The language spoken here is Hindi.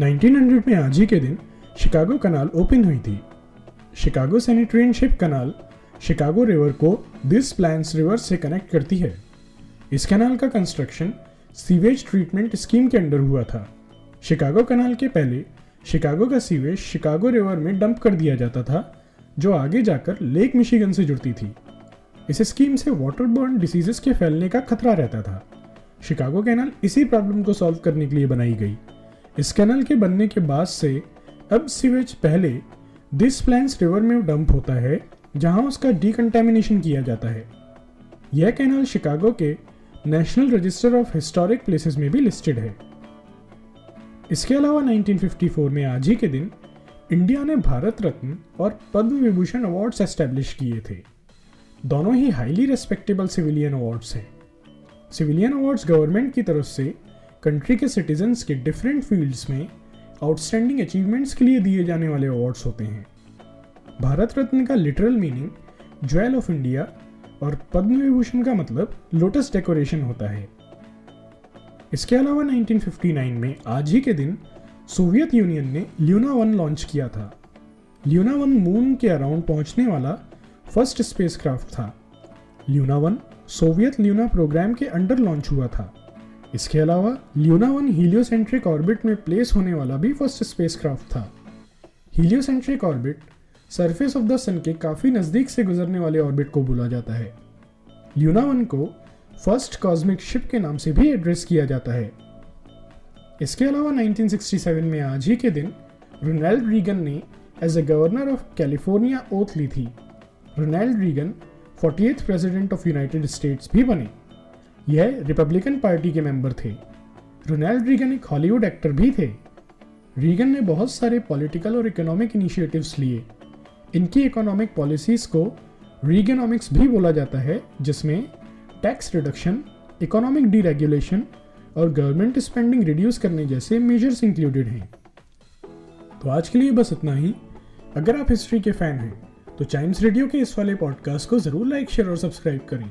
1900 में आज ही के दिन शिकागो कनाल ओपन हुई थी। Chicago sanitary and ship canal Chicago river को दिस प्लान्स रिवर से कनेक्ट करती है। इस कनाल का कंस्ट्रक्शन सीवेज ट्रीटमेंट स्कीम के अंडर हुआ था। शिकागो कनाल के पहले शिकागो का सीवेज शिकागो रिवर में डंप कर दिया जाता था, जो आगे जाकर लेक मिशिगन से जुड़ती थी। इस स्कीम से वाटरबोर्न डिसीजेस के फैलने का खतरा रहता था। शिकागो कैनाल इसी प्रॉब्लम को सॉल्व करने के लिए बनाई गई। इस कैनाल के बनने के बाद से, अब सीवेज पहले दिस प्लान्स रिवर में डंप होता है, जहाँ उसका डिकंटेमिनेशन किया जाता है। यह कैनाल शिकागो के national register of historic places में भी लिस्टेड है। इसके अलावा 1954 में आज ही के दिन इंडिया ने भारत रत्न और पद्म विभूषण अवार्ड्स एस्टेब्लिश किए थे। दोनों ही हाईली रेस्पेक्टेबल सिविलियन अवार्ड्स हैं। सिविलियन अवार्ड्स गवर्नमेंट की तरफ़ से कंट्री के सिटीजन्स के डिफरेंट फील्ड्स में आउटस्टैंडिंग अचीवमेंट्स के लिए दिए जाने वाले अवार्ड्स होते हैं। भारत रत्न का literal meaning jewel of India और पद्म विभूषण का मतलब लोटस डेकोरेशन होता है। इसके अलावा 1959 में आज ही के दिन सोवियत यूनियन ने ल्यूना वन लॉन्च किया था। ल्यूना वन मून के अराउंड पहुँचने वाला फ़र्स्ट स्पेसक्राफ्ट था। Luna one Soviet Luna program के अंडर लॉन्च हुआ था। इसके अलावा ल्यूना वन हीलियोसेंट्रिक ऑर्बिट में प्लेस होने वाला भी फ़र्स्ट स्पेसक्राफ्ट था। Heliocentric orbit surface of the sun के काफ़ी नज़दीक से गुजरने वाले ऑर्बिट को बोला जाता है। ल्यूना वन को फ़र्स्ट कॉस्मिक शिप के नाम से भी एड्रेस किया जाता है। इसके अलावा 1967 में आज ही के दिन रोनाल्ड रीगन ने as a governor of California oath ली थी। Ronald Reagan 48th president of United States भी बने। यह रिपब्लिकन पार्टी के मेंबर थे। रोनाल्ड रीगन एक हॉलीवुड एक्टर भी थे। रीगन ने बहुत सारे पॉलिटिकल और इकोनॉमिक इनिशिएटिव्स लिए। इनकी इकोनॉमिक पॉलिसीज़ को रीगनॉमिक्स भी बोला जाता है, जिसमें टैक्स रिडक्शन इकोनॉमिक डीरेगुलेशन और गवर्नमेंट स्पेंडिंग रिड्यूस करने जैसे मेजर्स इंक्लूडेड हैं। तो आज के लिए बस इतना ही। अगर आप हिस्ट्री के फ़ैन हैं तो चाइम्स रेडियो के इस वाले पॉडकास्ट को ज़रूर लाइक शेयर और सब्सक्राइब करें।